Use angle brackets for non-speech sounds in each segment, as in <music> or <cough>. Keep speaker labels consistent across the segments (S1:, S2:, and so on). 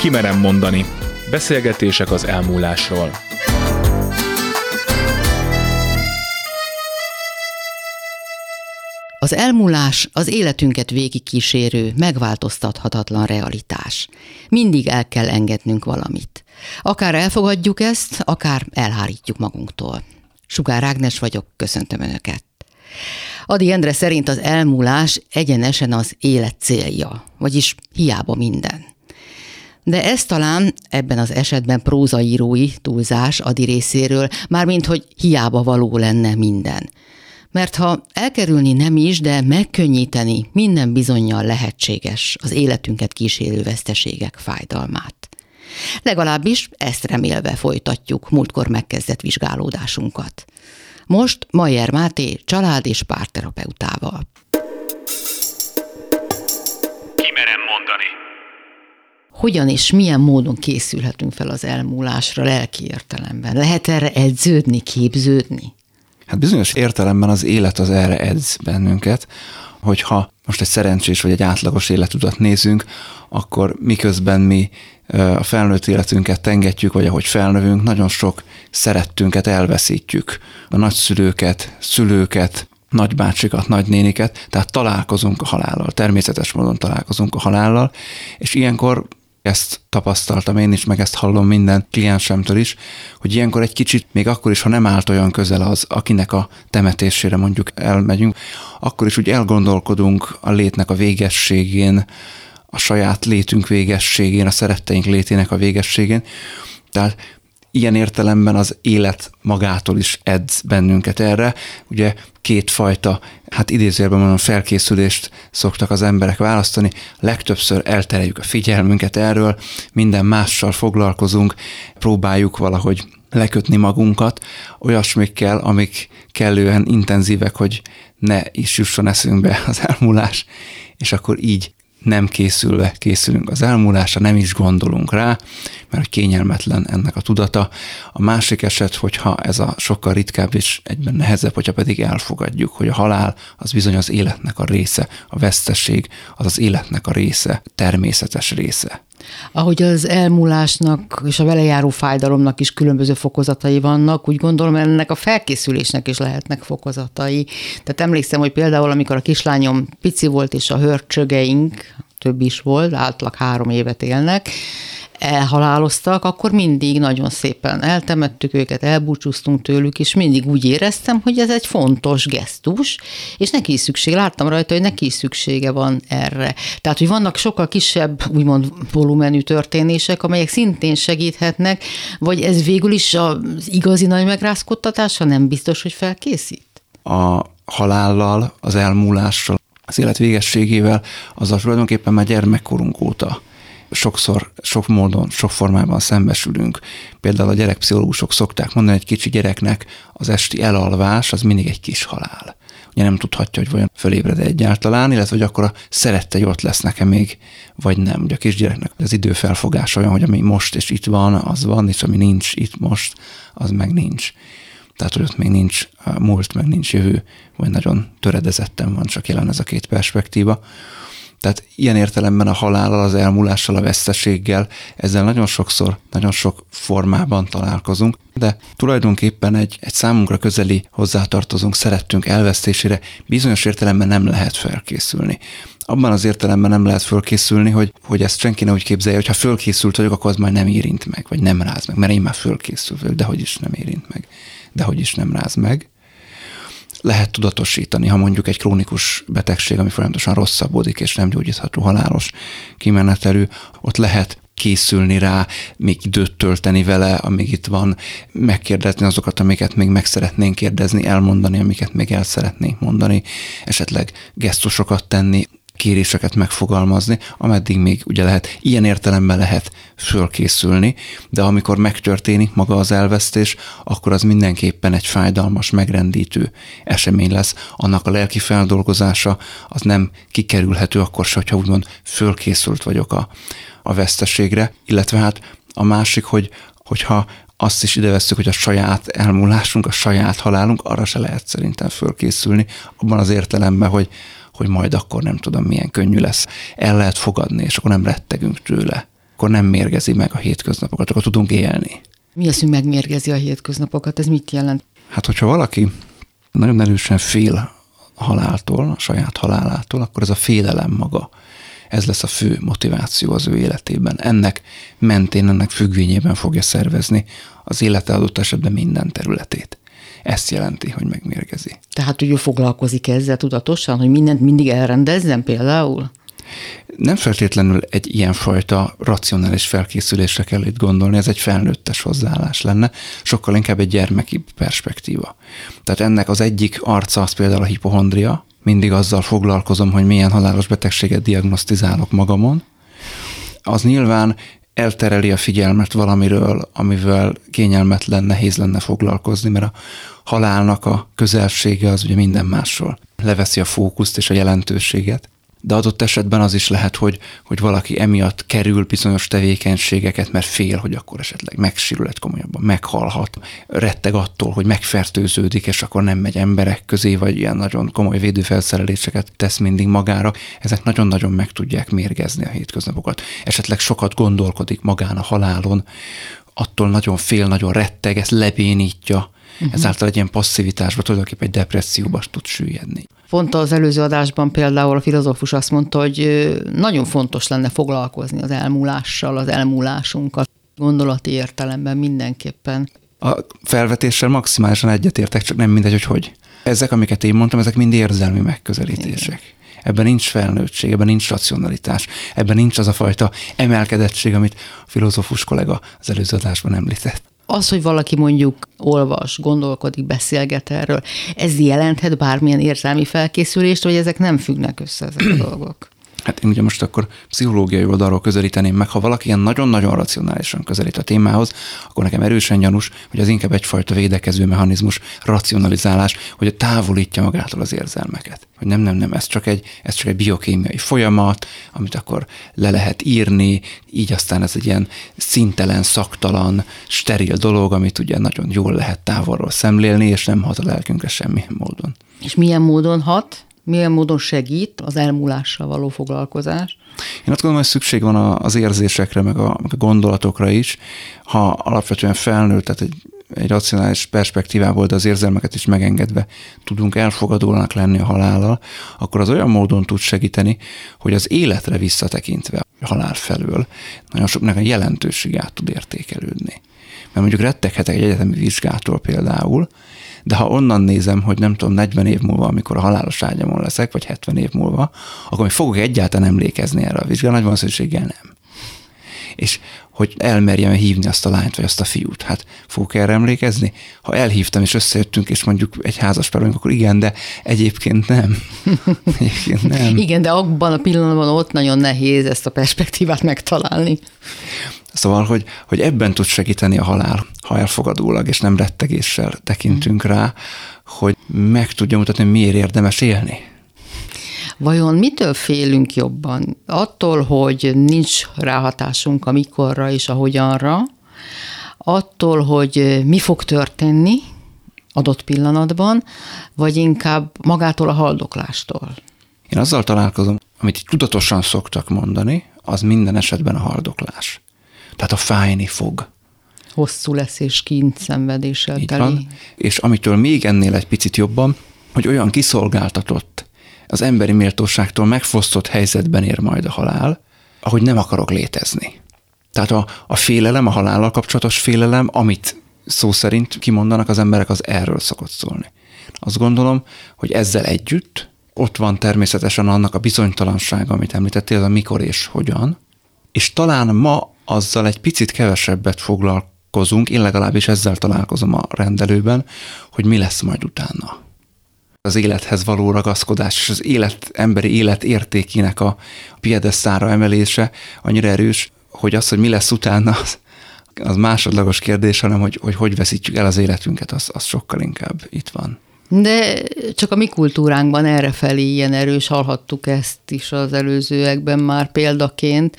S1: Kimerem mondani. Beszélgetések az elmúlásról.
S2: Az elmúlás az életünket végigkísérő, megváltoztathatatlan realitás. Mindig el kell engednünk valamit. Akár elfogadjuk ezt, akár elhárítjuk magunktól. Sugár Ágnes vagyok, köszöntöm Önöket. Adi Endre szerint az elmúlás egyenesen az élet célja, vagyis hiába minden. De ez talán ebben az esetben prózaírói túlzás Adi részéről, mármint hogy hiába való lenne minden. Mert ha elkerülni nem is, de megkönnyíteni minden bizonyal lehetséges az életünket kísérő veszteségek fájdalmát. Legalábbis ezt remélve folytatjuk múltkor megkezdett vizsgálódásunkat. Most Majer Máté család- és párterapeutával. Hogyan és milyen módon készülhetünk fel az elmúlásra lelki értelemben? Lehet erre edződni, képződni?
S3: Hát bizonyos értelemben az élet az erre edz bennünket, hogyha most egy szerencsés vagy egy átlagos életutat nézünk, akkor miközben mi a felnőtt életünket tengetjük, vagy ahogy felnövünk, nagyon sok szerettünket elveszítjük. A nagyszülőket, szülőket, nagybácsikat, nagynéniket, tehát találkozunk a halállal, természetes módon találkozunk a halállal, és ilyenkor ezt tapasztaltam én is, meg ezt hallom minden kliensemtől is, hogy ilyenkor egy kicsit, még akkor is, ha nem állt olyan közel az, akinek a temetésére mondjuk elmegyünk, akkor is úgy elgondolkodunk a létnek a végességén, a saját létünk végességén, a szeretteink létének a végességén. Tehát ilyen értelemben az élet magától is edz bennünket erre. Ugye kétfajta, hát idézőjelben mondom, felkészülést szoktak az emberek választani. Legtöbbször eltereljük a figyelmünket erről, minden mással foglalkozunk, próbáljuk valahogy lekötni magunkat olyasmikkel, amik kellően intenzívek, hogy ne is jusson eszünkbe az elmúlás, és akkor így nem készülve készülünk az elmúlásra, nem is gondolunk rá, mert kényelmetlen ennek a tudata. A másik eset, hogyha ez a sokkal ritkább és egyben nehezebb, hogyha pedig elfogadjuk, hogy a halál az bizony az életnek a része, a veszteség az az életnek a része, természetes része.
S2: Ahogy az elmúlásnak és a vele járó fájdalomnak is különböző fokozatai vannak, úgy gondolom ennek a felkészülésnek is lehetnek fokozatai. Tehát emlékszem, hogy például amikor a kislányom pici volt, és a hörcsögeink, több is volt, átlag három évet élnek, elhaláloztak, akkor mindig nagyon szépen eltemettük őket, elbúcsúztunk tőlük, és mindig úgy éreztem, hogy ez egy fontos gesztus, és neki is szükség, láttam rajta, hogy neki is szüksége van erre. Tehát, hogy vannak sokkal kisebb, úgymond volumenű történések, amelyek szintén segíthetnek, vagy ez végül is az igazi nagy megrázkodtatása nem biztos, hogy felkészít?
S3: A halállal, az elmúlással, az élet végességével, az a tulajdonképpen már gyermekkorunk óta sokszor, sok módon, sok formában szembesülünk. Például a gyerekpszichológusok szokták mondani, hogy egy kicsi gyereknek az esti elalvás az mindig egy kis halál. Ugye nem tudhatja, hogy vajon fölébred egyáltalán, illetve hogy akkor a szerettei ott lesz nekem még, vagy nem. Ugye a kisgyereknek az időfelfogás olyan, hogy ami most és itt van, az van, és ami nincs itt most, az meg nincs. Tehát, hogy ott még nincs múlt, meg nincs jövő, vagy nagyon töredezetten van csak jelen ez a két perspektíva. Tehát ilyen értelemben a halállal, az elmúlással, a veszteséggel, ezzel nagyon sokszor, nagyon sok formában találkozunk, de tulajdonképpen egy, egy számunkra közeli hozzátartozunk, szerettünk elvesztésére bizonyos értelemben nem lehet felkészülni. Abban az értelemben nem lehet fölkészülni, hogy, hogy ezt senki ne úgy képzelje, hogy ha fölkészült vagyok, akkor az majd nem érint meg, vagy nem ráz meg, mert én már fölkészült vagyok, de hogy is nem érint meg, de hogy is nem ráz meg lehet tudatosítani, ha mondjuk egy krónikus betegség, ami folyamatosan rosszabbodik és nem gyógyítható halálos kimenetelű, ott lehet készülni rá, még időt tölteni vele, amíg itt van, megkérdezni azokat, amiket még meg szeretnénk kérdezni, elmondani, amiket még el szeretnénk mondani, esetleg gesztusokat tenni, kéréseket megfogalmazni, ameddig még ugye lehet, ilyen értelemben lehet fölkészülni, de amikor megtörténik maga az elvesztés, akkor az mindenképpen egy fájdalmas, megrendítő esemény lesz. Annak a lelki feldolgozása az nem kikerülhető akkor se, hogyha úgymond fölkészült vagyok a, a veszteségre, illetve hát a másik, hogy hogyha azt is ide veszük, hogy a saját elmúlásunk, a saját halálunk, arra se lehet szerintem fölkészülni, abban az értelemben, hogy hogy majd akkor nem tudom milyen könnyű lesz. El lehet fogadni, és akkor nem rettegünk tőle. akkor nem mérgezi meg a hétköznapokat, akkor tudunk élni.
S2: Mi az, hogy megmérgezi a hétköznapokat? Ez mit jelent?
S3: Hát, hogyha valaki nagyon erősen fél a haláltól, a saját halálától, akkor ez a félelem maga, ez lesz a fő motiváció az ő életében. Ennek mentén, ennek függvényében fogja szervezni az élete adott esetben minden területét. Ezt jelenti, hogy megmérgezi.
S2: Tehát, hogy ő foglalkozik ezzel tudatosan, hogy mindent mindig elrendezzen például?
S3: Nem feltétlenül egy ilyenfajta racionális felkészülésre kell itt gondolni, ez egy felnőttes hozzáállás lenne, sokkal inkább egy gyermeki perspektíva. Tehát ennek az egyik arca az például a hipohondria, mindig azzal foglalkozom, hogy milyen halálos betegséget diagnosztizálok magamon, az nyilván eltereli a figyelmet valamiről, amivel kényelmetlen, nehéz lenne foglalkozni, mert a halálnak a közelsége az ugye minden másról leveszi a fókuszt és a jelentőséget de adott esetben az is lehet, hogy, hogy valaki emiatt kerül bizonyos tevékenységeket, mert fél, hogy akkor esetleg megsérülhet komolyabban, meghalhat, retteg attól, hogy megfertőződik, és akkor nem megy emberek közé, vagy ilyen nagyon komoly védőfelszereléseket tesz mindig magára. Ezek nagyon-nagyon meg tudják mérgezni a hétköznapokat. Esetleg sokat gondolkodik magán a halálon, attól nagyon fél, nagyon retteg, ezt lebénítja, uh-huh. ezáltal egy ilyen passzivitásba tulajdonképpen egy depresszióba tud süllyedni.
S2: Pont az előző adásban például a filozófus azt mondta, hogy nagyon fontos lenne foglalkozni az elmúlással, az elmúlásunkkal, gondolati értelemben mindenképpen.
S3: A felvetéssel maximálisan egyetértek, csak nem mindegy, hogy hogy. Ezek, amiket én mondtam, ezek mind érzelmi megközelítések. Igen. Ebben nincs felnőttség, ebben nincs racionalitás, ebben nincs az a fajta emelkedettség, amit a filozófus kollega az előző adásban említett.
S2: Az, hogy valaki mondjuk olvas, gondolkodik, beszélget erről, ez jelenthet bármilyen érzelmi felkészülést, vagy ezek nem függnek össze ezek a dolgok?
S3: Hát én ugye most akkor pszichológiai oldalról közelíteném meg, ha valaki ilyen nagyon-nagyon racionálisan közelít a témához, akkor nekem erősen gyanús, hogy az inkább egyfajta védekező mechanizmus, racionalizálás, hogy távolítja magától az érzelmeket. Hogy nem, nem, nem, ez csak egy, ez csak egy biokémiai folyamat, amit akkor le lehet írni, így aztán ez egy ilyen szintelen, szaktalan, steril dolog, amit ugye nagyon jól lehet távolról szemlélni, és nem hat a lelkünkre semmi módon.
S2: És milyen módon hat? Milyen módon segít az elmúlással való foglalkozás?
S3: Én azt gondolom, hogy szükség van az érzésekre, meg a, meg a gondolatokra is. Ha alapvetően felnőtt, tehát egy, egy racionális perspektívából, de az érzelmeket is megengedve tudunk elfogadónak lenni a halállal, akkor az olyan módon tud segíteni, hogy az életre visszatekintve a halál felől nagyon soknak a jelentőség át tud értékelődni. Mert mondjuk retteghetek egy egyetemi vizsgától például, de ha onnan nézem, hogy nem tudom, 40 év múlva, amikor a halálos ágyamon leszek, vagy 70 év múlva, akkor még fogok egyáltalán emlékezni erre a vizsgára, nagy valószínűséggel nem. És hogy elmerjem hívni azt a lányt, vagy azt a fiút. Hát fogok erre emlékezni? Ha elhívtam, és összejöttünk, és mondjuk egy házas pár akkor igen, de egyébként nem. <laughs>
S2: egyébként nem. Igen, de abban a pillanatban ott nagyon nehéz ezt a perspektívát megtalálni.
S3: Szóval, hogy, hogy ebben tud segíteni a halál, ha elfogadólag és nem rettegéssel tekintünk rá, hogy meg tudja mutatni, miért érdemes élni.
S2: Vajon mitől félünk jobban? Attól, hogy nincs ráhatásunk a mikorra és a hogyanra, attól, hogy mi fog történni adott pillanatban, vagy inkább magától a haldoklástól?
S3: Én azzal találkozom, amit tudatosan szoktak mondani, az minden esetben a haldoklás. Tehát a fájni fog.
S2: Hosszú lesz és kint szenvedéssel Így teli. Van.
S3: És amitől még ennél egy picit jobban, hogy olyan kiszolgáltatott, az emberi méltóságtól megfosztott helyzetben ér majd a halál, ahogy nem akarok létezni. Tehát a, a félelem, a halállal kapcsolatos félelem, amit szó szerint kimondanak az emberek, az erről szokott szólni. Azt gondolom, hogy ezzel együtt ott van természetesen annak a bizonytalansága, amit említettél, az a mikor és hogyan, és talán ma azzal egy picit kevesebbet foglalkozunk, én legalábbis ezzel találkozom a rendelőben, hogy mi lesz majd utána. Az élethez való ragaszkodás és az élet, emberi élet értékének a piedesztára emelése annyira erős, hogy az, hogy mi lesz utána, az, az másodlagos kérdés, hanem hogy, hogy hogy veszítjük el az életünket, az, az sokkal inkább itt van.
S2: De csak a mi kultúránkban errefelé ilyen erős, hallhattuk ezt is az előzőekben már példaként,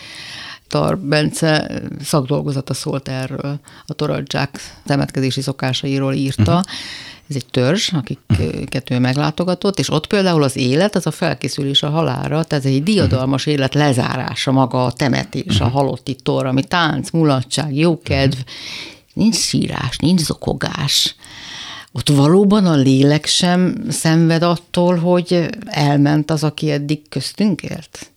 S2: Tar Bence szakdolgozata szólt erről, a toradzsák temetkezési szokásairól írta. Uh-huh. ez egy törzs, akiket ő meglátogatott, és ott például az élet, az a felkészülés a halára, tehát ez egy diadalmas élet lezárása, maga a temetés, a halotti tor, ami tánc, mulatság, jókedv, nincs sírás, nincs zokogás. Ott valóban a lélek sem szenved attól, hogy elment az, aki eddig köztünk élt?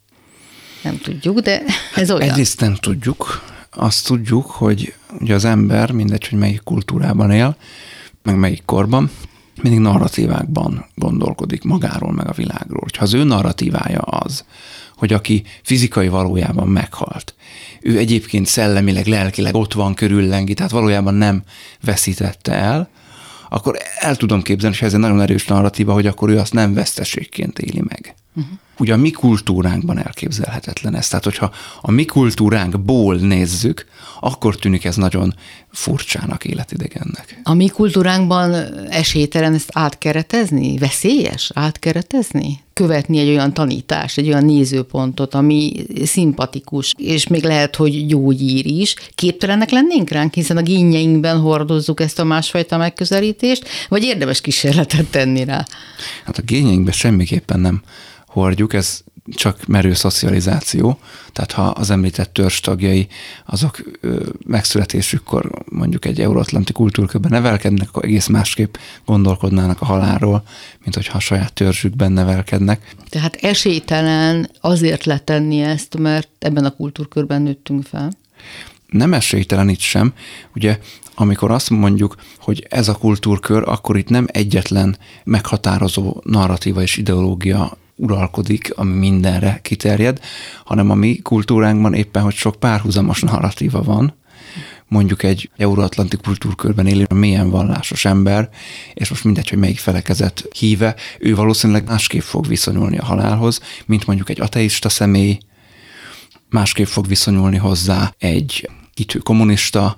S2: Nem tudjuk, de ez olyan.
S3: Egyrészt nem tudjuk. Azt tudjuk, hogy ugye az ember, mindegy, hogy melyik kultúrában él, meg melyik korban, mindig narratívákban gondolkodik magáról, meg a világról. Ha az ő narratívája az, hogy aki fizikai valójában meghalt, ő egyébként szellemileg, lelkileg ott van, körüllengi, tehát valójában nem veszítette el, akkor el tudom képzelni, hogy ez egy nagyon erős narratíva, hogy akkor ő azt nem veszteségként éli meg. Uh-huh. Ugye a mi kultúránkban elképzelhetetlen ez. Tehát, hogyha a mi kultúránkból nézzük, akkor tűnik ez nagyon furcsának, életidegennek.
S2: A mi kultúránkban esélytelen ezt átkeretezni? Veszélyes átkeretezni? Követni egy olyan tanítást, egy olyan nézőpontot, ami szimpatikus, és még lehet, hogy gyógyír is. Képtelenek lennénk ránk, hiszen a gényeinkben hordozzuk ezt a másfajta megközelítést, vagy érdemes kísérletet tenni rá?
S3: Hát a gényeinkben semmiképpen nem hordjuk, ez csak merő szocializáció, tehát ha az említett törzs tagjai azok megszületésükkor mondjuk egy euróatlanti kultúrkörben nevelkednek, akkor egész másképp gondolkodnának a halálról, mint hogyha a saját törzsükben nevelkednek.
S2: Tehát esélytelen azért letenni ezt, mert ebben a kultúrkörben nőttünk fel?
S3: Nem esélytelen itt sem. Ugye amikor azt mondjuk, hogy ez a kultúrkör, akkor itt nem egyetlen meghatározó narratíva és ideológia uralkodik, ami mindenre kiterjed, hanem a mi kultúránkban éppen, hogy sok párhuzamos narratíva van, mondjuk egy euróatlanti kultúrkörben élő mélyen vallásos ember, és most mindegy, hogy melyik felekezet híve, ő valószínűleg másképp fog viszonyulni a halálhoz, mint mondjuk egy ateista személy, másképp fog viszonyulni hozzá egy kitű kommunista,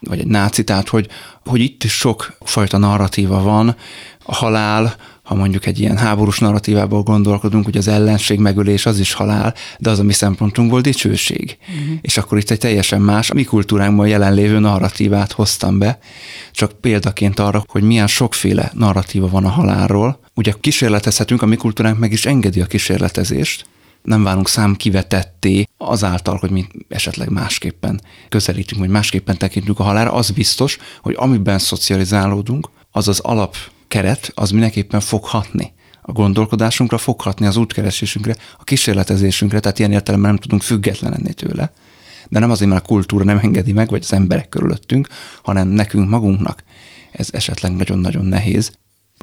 S3: vagy egy náci, tehát hogy, hogy itt is sok fajta narratíva van, a halál, ha mondjuk egy ilyen háborús narratívából gondolkodunk, hogy az ellenség megölés az is halál, de az a mi szempontunkból dicsőség. Uh-huh. És akkor itt egy teljesen más, a mi kultúránkban jelenlévő narratívát hoztam be, csak példaként arra, hogy milyen sokféle narratíva van a halálról. Ugye kísérletezhetünk, a mi kultúránk meg is engedi a kísérletezést, nem válunk szám kivetetté azáltal, hogy mi esetleg másképpen közelítünk, vagy másképpen tekintünk a halálra, az biztos, hogy amiben szocializálódunk, az az alap keret az mindenképpen fog hatni a gondolkodásunkra, fog hatni az útkeresésünkre, a kísérletezésünkre, tehát ilyen értelemben nem tudunk függetlenedni tőle. De nem azért, mert a kultúra nem engedi meg, vagy az emberek körülöttünk, hanem nekünk magunknak ez esetleg nagyon-nagyon nehéz.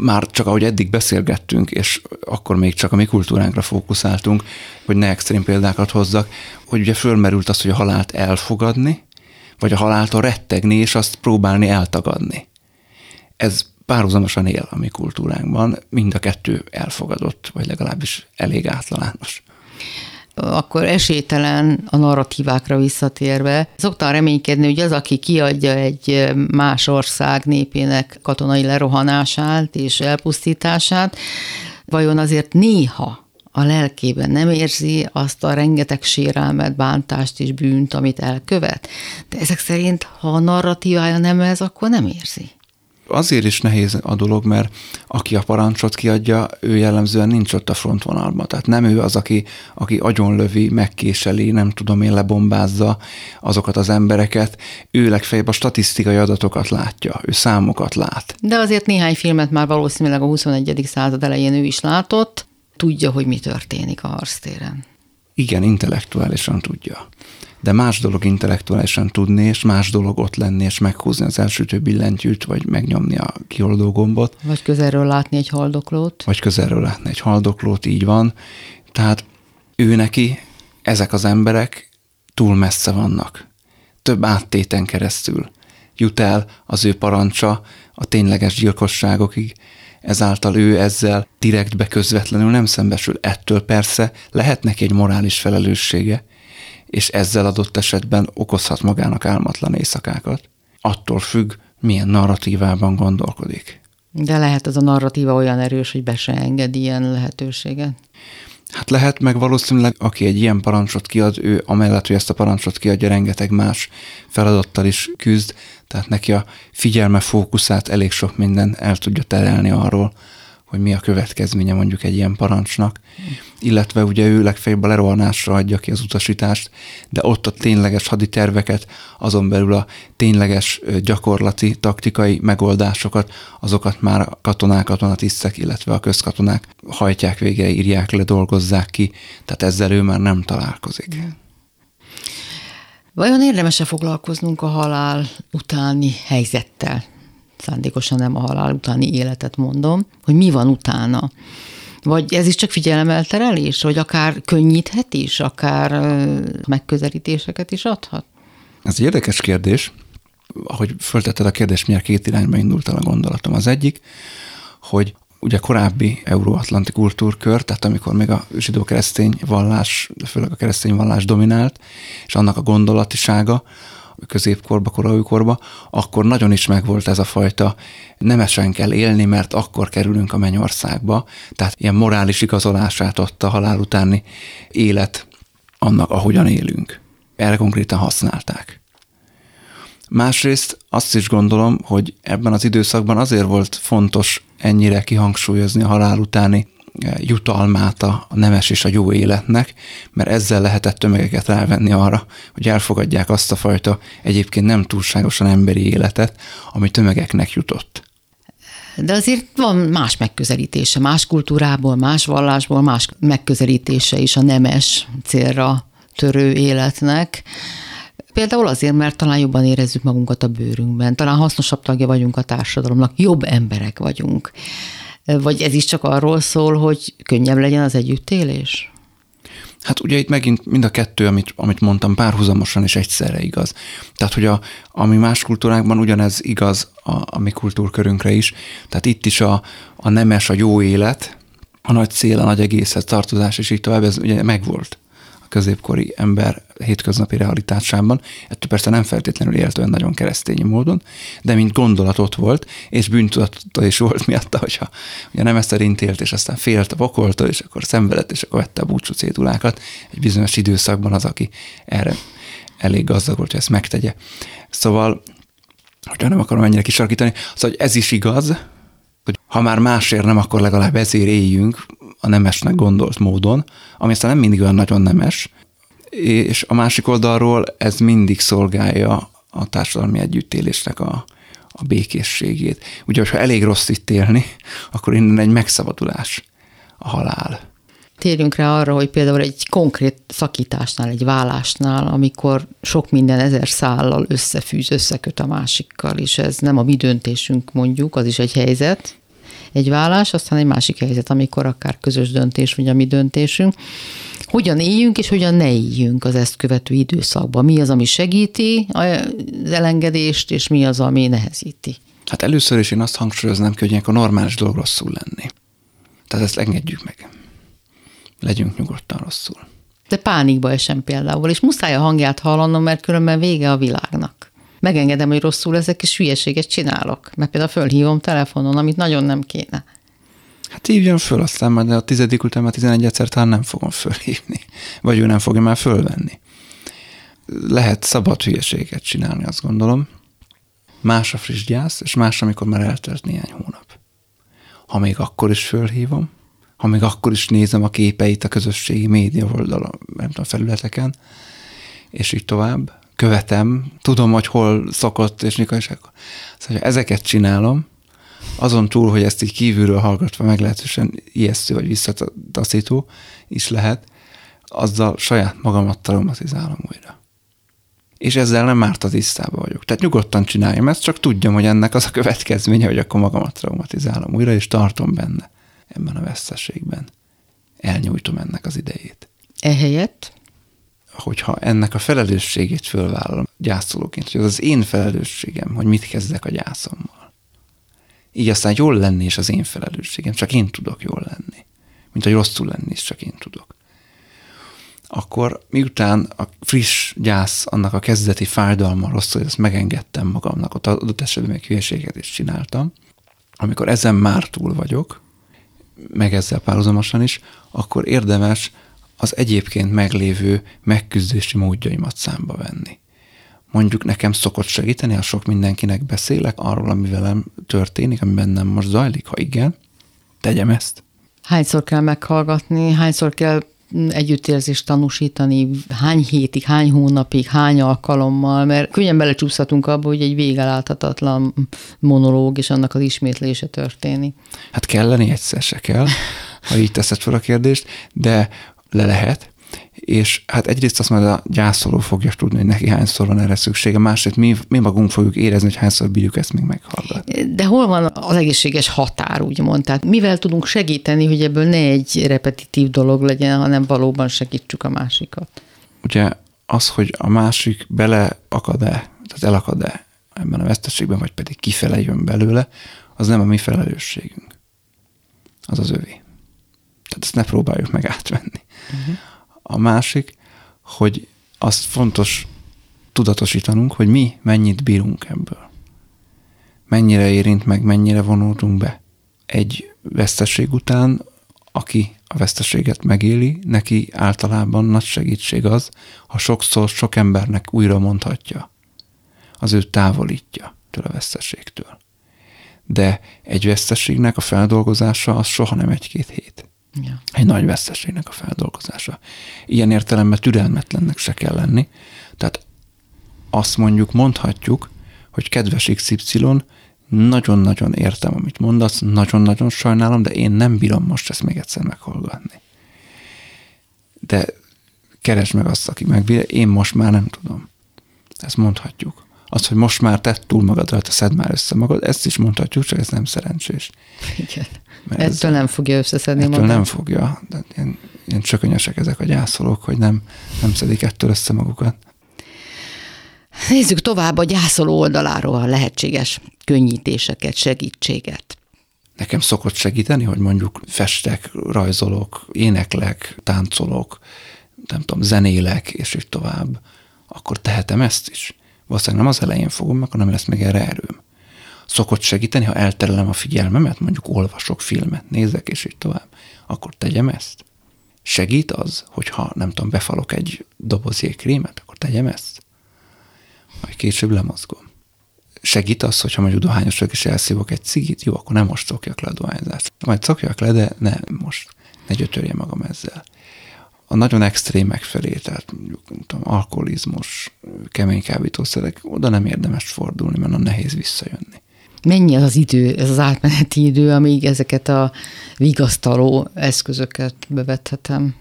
S3: Már csak ahogy eddig beszélgettünk, és akkor még csak a mi kultúránkra fókuszáltunk, hogy ne extrém példákat hozzak, hogy ugye fölmerült az, hogy a halált elfogadni, vagy a haláltól rettegni, és azt próbálni eltagadni. Ez párhuzamosan él a mi kultúránkban, mind a kettő elfogadott, vagy legalábbis elég átlalános
S2: akkor esélytelen a narratívákra visszatérve. Szoktam reménykedni, hogy az, aki kiadja egy más ország népének katonai lerohanását és elpusztítását, vajon azért néha a lelkében nem érzi azt a rengeteg sérelmet, bántást és bűnt, amit elkövet. De ezek szerint, ha a narratívája nem ez, akkor nem érzi.
S3: Azért is nehéz a dolog, mert aki a parancsot kiadja, ő jellemzően nincs ott a frontvonalban. Tehát nem ő az, aki, aki agyonlövi, megkéseli, nem tudom én, lebombázza azokat az embereket. Ő legfeljebb a statisztikai adatokat látja, ő számokat lát.
S2: De azért néhány filmet már valószínűleg a 21. század elején ő is látott, tudja, hogy mi történik a harctéren.
S3: Igen, intellektuálisan tudja de más dolog intellektuálisan tudni, és más dolog ott lenni, és meghúzni az elsütő billentyűt, vagy megnyomni a kioldó gombot.
S2: Vagy közelről látni egy haldoklót.
S3: Vagy közelről látni egy haldoklót, így van. Tehát ő neki, ezek az emberek túl messze vannak. Több áttéten keresztül jut el az ő parancsa a tényleges gyilkosságokig, ezáltal ő ezzel direktbe közvetlenül nem szembesül. Ettől persze lehet neki egy morális felelőssége, és ezzel adott esetben okozhat magának álmatlan éjszakákat. Attól függ, milyen narratívában gondolkodik.
S2: De lehet az a narratíva olyan erős, hogy be se enged ilyen lehetőséget?
S3: Hát lehet, meg valószínűleg aki egy ilyen parancsot kiad, ő amellett, hogy ezt a parancsot kiadja, rengeteg más feladattal is küzd, tehát neki a figyelme fókuszát elég sok minden el tudja terelni arról, hogy mi a következménye mondjuk egy ilyen parancsnak, illetve ugye ő legfeljebb a lerohanásra adja ki az utasítást, de ott a tényleges haditerveket, azon belül a tényleges gyakorlati, taktikai megoldásokat, azokat már a katonák, katonatisztek, illetve a közkatonák hajtják végre, írják le, dolgozzák ki, tehát ezzel ő már nem találkozik.
S2: Vajon érdemes-e foglalkoznunk a halál utáni helyzettel? Szándékosan nem a halál utáni életet mondom, hogy mi van utána. Vagy ez is csak figyelemelterelés, vagy akár könnyíthet is, akár megközelítéseket is adhat?
S3: Ez egy érdekes kérdés. Ahogy föltetted a kérdést, miért két irányba indult el a gondolatom. Az egyik, hogy ugye korábbi euróatlanti kultúrkör, tehát amikor még a zsidó-keresztény vallás, főleg a keresztény vallás dominált, és annak a gondolatisága, középkorba, korai korba, akkor nagyon is megvolt ez a fajta nemesen kell élni, mert akkor kerülünk a mennyországba. Tehát ilyen morális igazolását adta a halál utáni élet annak, ahogyan élünk. Erre konkrétan használták. Másrészt azt is gondolom, hogy ebben az időszakban azért volt fontos ennyire kihangsúlyozni a halál utáni jutalmát a nemes és a jó életnek, mert ezzel lehetett tömegeket rávenni arra, hogy elfogadják azt a fajta egyébként nem túlságosan emberi életet, ami tömegeknek jutott.
S2: De azért van más megközelítése, más kultúrából, más vallásból, más megközelítése is a nemes célra törő életnek. Például azért, mert talán jobban érezzük magunkat a bőrünkben, talán hasznosabb tagja vagyunk a társadalomnak, jobb emberek vagyunk. Vagy ez is csak arról szól, hogy könnyebb legyen az együttélés?
S3: Hát ugye itt megint mind a kettő, amit, amit mondtam, párhuzamosan és egyszerre igaz. Tehát, hogy a, ami más kultúrákban ugyanez igaz a, a mi kultúrkörünkre is. Tehát itt is a, a nemes, a jó élet, a nagy cél, a nagy egészhez tartozás, és így tovább, ez ugye megvolt középkori ember hétköznapi realitásában. Ettől persze nem feltétlenül élt olyan nagyon keresztény módon, de mint gondolat ott volt, és bűntudata is volt miatta, hogyha ugye nem ezt szerint élt, és aztán félt a pokoltól, és akkor szenvedett, és akkor vette a búcsú cédulákat. Egy bizonyos időszakban az, aki erre elég gazdag volt, hogy ezt megtegye. Szóval, hogyha nem akarom ennyire kisarkítani, szóval hogy ez is igaz, hogy ha már másért nem, akkor legalább ezért éljünk a nemesnek gondolt módon, ami aztán nem mindig olyan nagyon nemes, és a másik oldalról ez mindig szolgálja a társadalmi együttélésnek a, a békészségét. Ugye, ha elég rossz itt élni, akkor innen egy megszabadulás a halál.
S2: Térjünk rá arra, hogy például egy konkrét szakításnál, egy vállásnál, amikor sok minden ezer szállal összefűz, összeköt a másikkal, és ez nem a mi döntésünk mondjuk, az is egy helyzet, egy vállás, aztán egy másik helyzet, amikor akár közös döntés, vagy a mi döntésünk. Hogyan éljünk, és hogyan ne éljünk az ezt követő időszakban? Mi az, ami segíti az elengedést, és mi az, ami nehezíti?
S3: Hát először is én azt hangsúlyoznám hogy a normális dolog rosszul lenni. Tehát ezt engedjük meg. Legyünk nyugodtan rosszul.
S2: De pánikba esem például, és muszáj a hangját hallanom, mert különben vége a világnak megengedem, hogy rosszul ezek, és hülyeséget csinálok. Mert például fölhívom telefonon, amit nagyon nem kéne.
S3: Hát hívjon föl, aztán majd a tizedik után a tizenegy egyszer talán nem fogom fölhívni. Vagy ő nem fogja már fölvenni. Lehet szabad hülyeséget csinálni, azt gondolom. Más a friss gyász, és más, amikor már eltelt néhány hónap. Ha még akkor is fölhívom, ha még akkor is nézem a képeit a közösségi média oldalon, nem felületeken, és így tovább, követem, tudom, hogy hol szokott, és mikor is akkor. Szóval, ha ezeket csinálom, azon túl, hogy ezt így kívülről hallgatva meglehetősen ijesztő vagy visszataszító is lehet, azzal saját magamat traumatizálom újra. És ezzel nem árt a tisztában vagyok. Tehát nyugodtan csináljam ezt, csak tudjam, hogy ennek az a következménye, hogy akkor magamat traumatizálom újra, és tartom benne ebben a veszteségben. Elnyújtom ennek az idejét.
S2: Ehelyett
S3: hogyha ennek a felelősségét fölvállalom gyászolóként, hogy az az én felelősségem, hogy mit kezdek a gyászommal. Így aztán jól lenni is az én felelősségem, csak én tudok jól lenni. Mint hogy rosszul lenni is csak én tudok. Akkor miután a friss gyász, annak a kezdeti fájdalma rossz, hogy ezt megengedtem magamnak, ott adott esetben még hülyeséget is csináltam, amikor ezen már túl vagyok, meg ezzel párhuzamosan is, akkor érdemes az egyébként meglévő megküzdési módjaimat számba venni. Mondjuk nekem szokott segíteni, ha sok mindenkinek beszélek arról, ami velem történik, ami bennem most zajlik, ha igen, tegyem ezt.
S2: Hányszor kell meghallgatni, hányszor kell együttérzést tanúsítani, hány hétig, hány hónapig, hány alkalommal, mert könnyen belecsúszhatunk abba, hogy egy végeláthatatlan monológ és annak az ismétlése történik.
S3: Hát kelleni egyszer se kell, ha így teszed fel a kérdést, de le lehet, és hát egyrészt azt majd a gyászoló fogja tudni, hogy neki hányszor van erre szüksége, másrészt mi, mi magunk fogjuk érezni, hogy hányszor bírjuk ezt még meghallgatni.
S2: De hol van az egészséges határ, úgymond? Tehát mivel tudunk segíteni, hogy ebből ne egy repetitív dolog legyen, hanem valóban segítsük a másikat?
S3: Ugye az, hogy a másik beleakad-e, tehát elakad-e ebben a veszteségben, vagy pedig kifele jön belőle, az nem a mi felelősségünk. Az az övé. Tehát ezt ne próbáljuk meg átvenni. Uh-huh. A másik, hogy azt fontos tudatosítanunk, hogy mi mennyit bírunk ebből. Mennyire érint meg, mennyire vonultunk be. Egy veszteség után, aki a veszteséget megéli, neki általában nagy segítség az, ha sokszor sok embernek újra mondhatja, az ő távolítja tőle a veszteségtől. De egy veszteségnek a feldolgozása az soha nem egy-két hét. Ja. Egy nagy veszteségnek a feldolgozása. Ilyen értelemben türelmetlennek se kell lenni. Tehát azt mondjuk, mondhatjuk, hogy kedves XY, nagyon-nagyon értem, amit mondasz, nagyon-nagyon sajnálom, de én nem bírom most ezt még egyszer meghallgatni. De keresd meg azt, aki megbírja, én most már nem tudom. Ezt mondhatjuk. Az, hogy most már tett túl magad rajta, szed már össze magad, ezt is mondhatjuk, csak ez nem szerencsés.
S2: Igen. Mert ettől ez, nem fogja összeszedni
S3: ettől
S2: magát.
S3: nem fogja. De ilyen, ilyen csökönyösek ezek a gyászolók, hogy nem, nem szedik ettől össze magukat.
S2: Nézzük tovább a gyászoló oldaláról a lehetséges könnyítéseket, segítséget.
S3: Nekem szokott segíteni, hogy mondjuk festek, rajzolok, éneklek, táncolok, nem tudom, zenélek, és így tovább, akkor tehetem ezt is. Valószínűleg nem az elején fogom, akkor nem lesz meg erre erőm szokott segíteni, ha elterelem a figyelmemet, mondjuk olvasok filmet, nézek, és így tovább, akkor tegyem ezt. Segít az, hogyha nem tudom, befalok egy doboz krémet, akkor tegyem ezt. Majd később lemozgom. Segít az, hogyha mondjuk dohányos vagyok, és elszívok egy cigit, jó, akkor nem most szokjak le a dohányzást. Majd szokjak le, de ne most, ne gyötörje magam ezzel. A nagyon extrémek felé, tehát mondjuk nem tudom, alkoholizmus, kemény kábítószerek, oda nem érdemes fordulni, mert a nehéz visszajönni
S2: mennyi az az idő, ez az átmeneti idő, amíg ezeket a vigasztaló eszközöket bevethetem?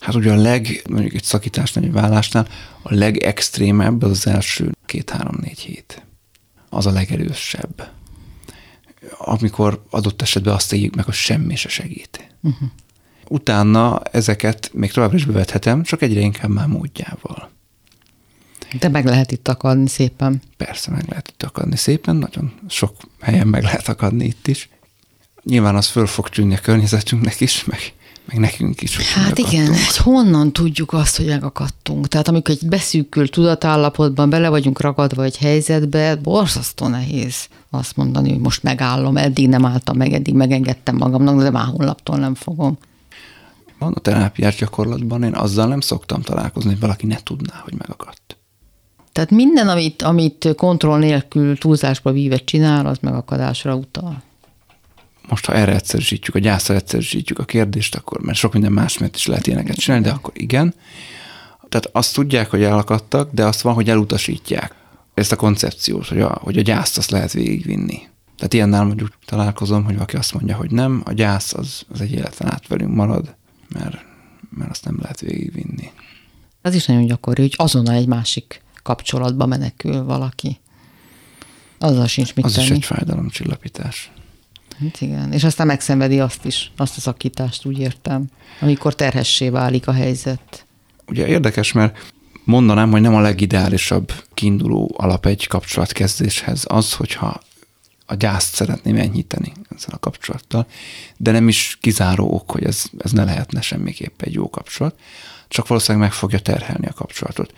S3: Hát ugye a leg, mondjuk egy szakításnál, egy vállásnál, a legextrémebb az, az első két-három-négy hét. Az a legerősebb. Amikor adott esetben azt éljük meg, hogy semmi se segít. Uh-huh. Utána ezeket még továbbra is bevethetem, csak egyre inkább már módjával.
S2: De meg lehet itt akadni szépen.
S3: Persze, meg lehet itt akadni szépen, nagyon sok helyen meg lehet akadni itt is. Nyilván az föl fog tűnni a környezetünknek is, meg, meg nekünk is.
S2: Hát igen, hogy honnan tudjuk azt, hogy megakadtunk? Tehát amikor egy beszűkült tudatállapotban bele vagyunk ragadva egy helyzetbe, borzasztó nehéz azt mondani, hogy most megállom, eddig nem álltam meg, eddig megengedtem magamnak, de már honlaptól nem fogom.
S3: Van a terápiás gyakorlatban, én azzal nem szoktam találkozni, hogy valaki ne tudná, hogy megakadt.
S2: Tehát minden, amit, amit kontroll nélkül túlzásba víve csinál, az megakadásra utal.
S3: Most, ha erre egyszerűsítjük, a gyászra egyszerűsítjük a kérdést, akkor, mert sok minden más mert is lehet ilyeneket csinálni, de akkor igen. Tehát azt tudják, hogy elakadtak, de azt van, hogy elutasítják ezt a koncepciót, hogy a, hogy a gyászt azt lehet végigvinni. Tehát ilyennel mondjuk találkozom, hogy valaki azt mondja, hogy nem, a gyász az, az egy életen át velünk marad, mert, mert azt nem lehet végigvinni.
S2: Az is nagyon gyakori, hogy azonnal egy másik kapcsolatba menekül valaki. Azzal sincs mit
S3: Az
S2: tenni.
S3: is egy fájdalomcsillapítás.
S2: Hát igen, és aztán megszenvedi azt is, azt a szakítást, úgy értem, amikor terhessé válik a helyzet.
S3: Ugye érdekes, mert mondanám, hogy nem a legideálisabb kiinduló alap egy kapcsolatkezdéshez az, hogyha a gyászt szeretném enyhíteni ezzel a kapcsolattal, de nem is kizáró ok, hogy ez, ez ne lehetne semmiképp egy jó kapcsolat, csak valószínűleg meg fogja terhelni a kapcsolatot.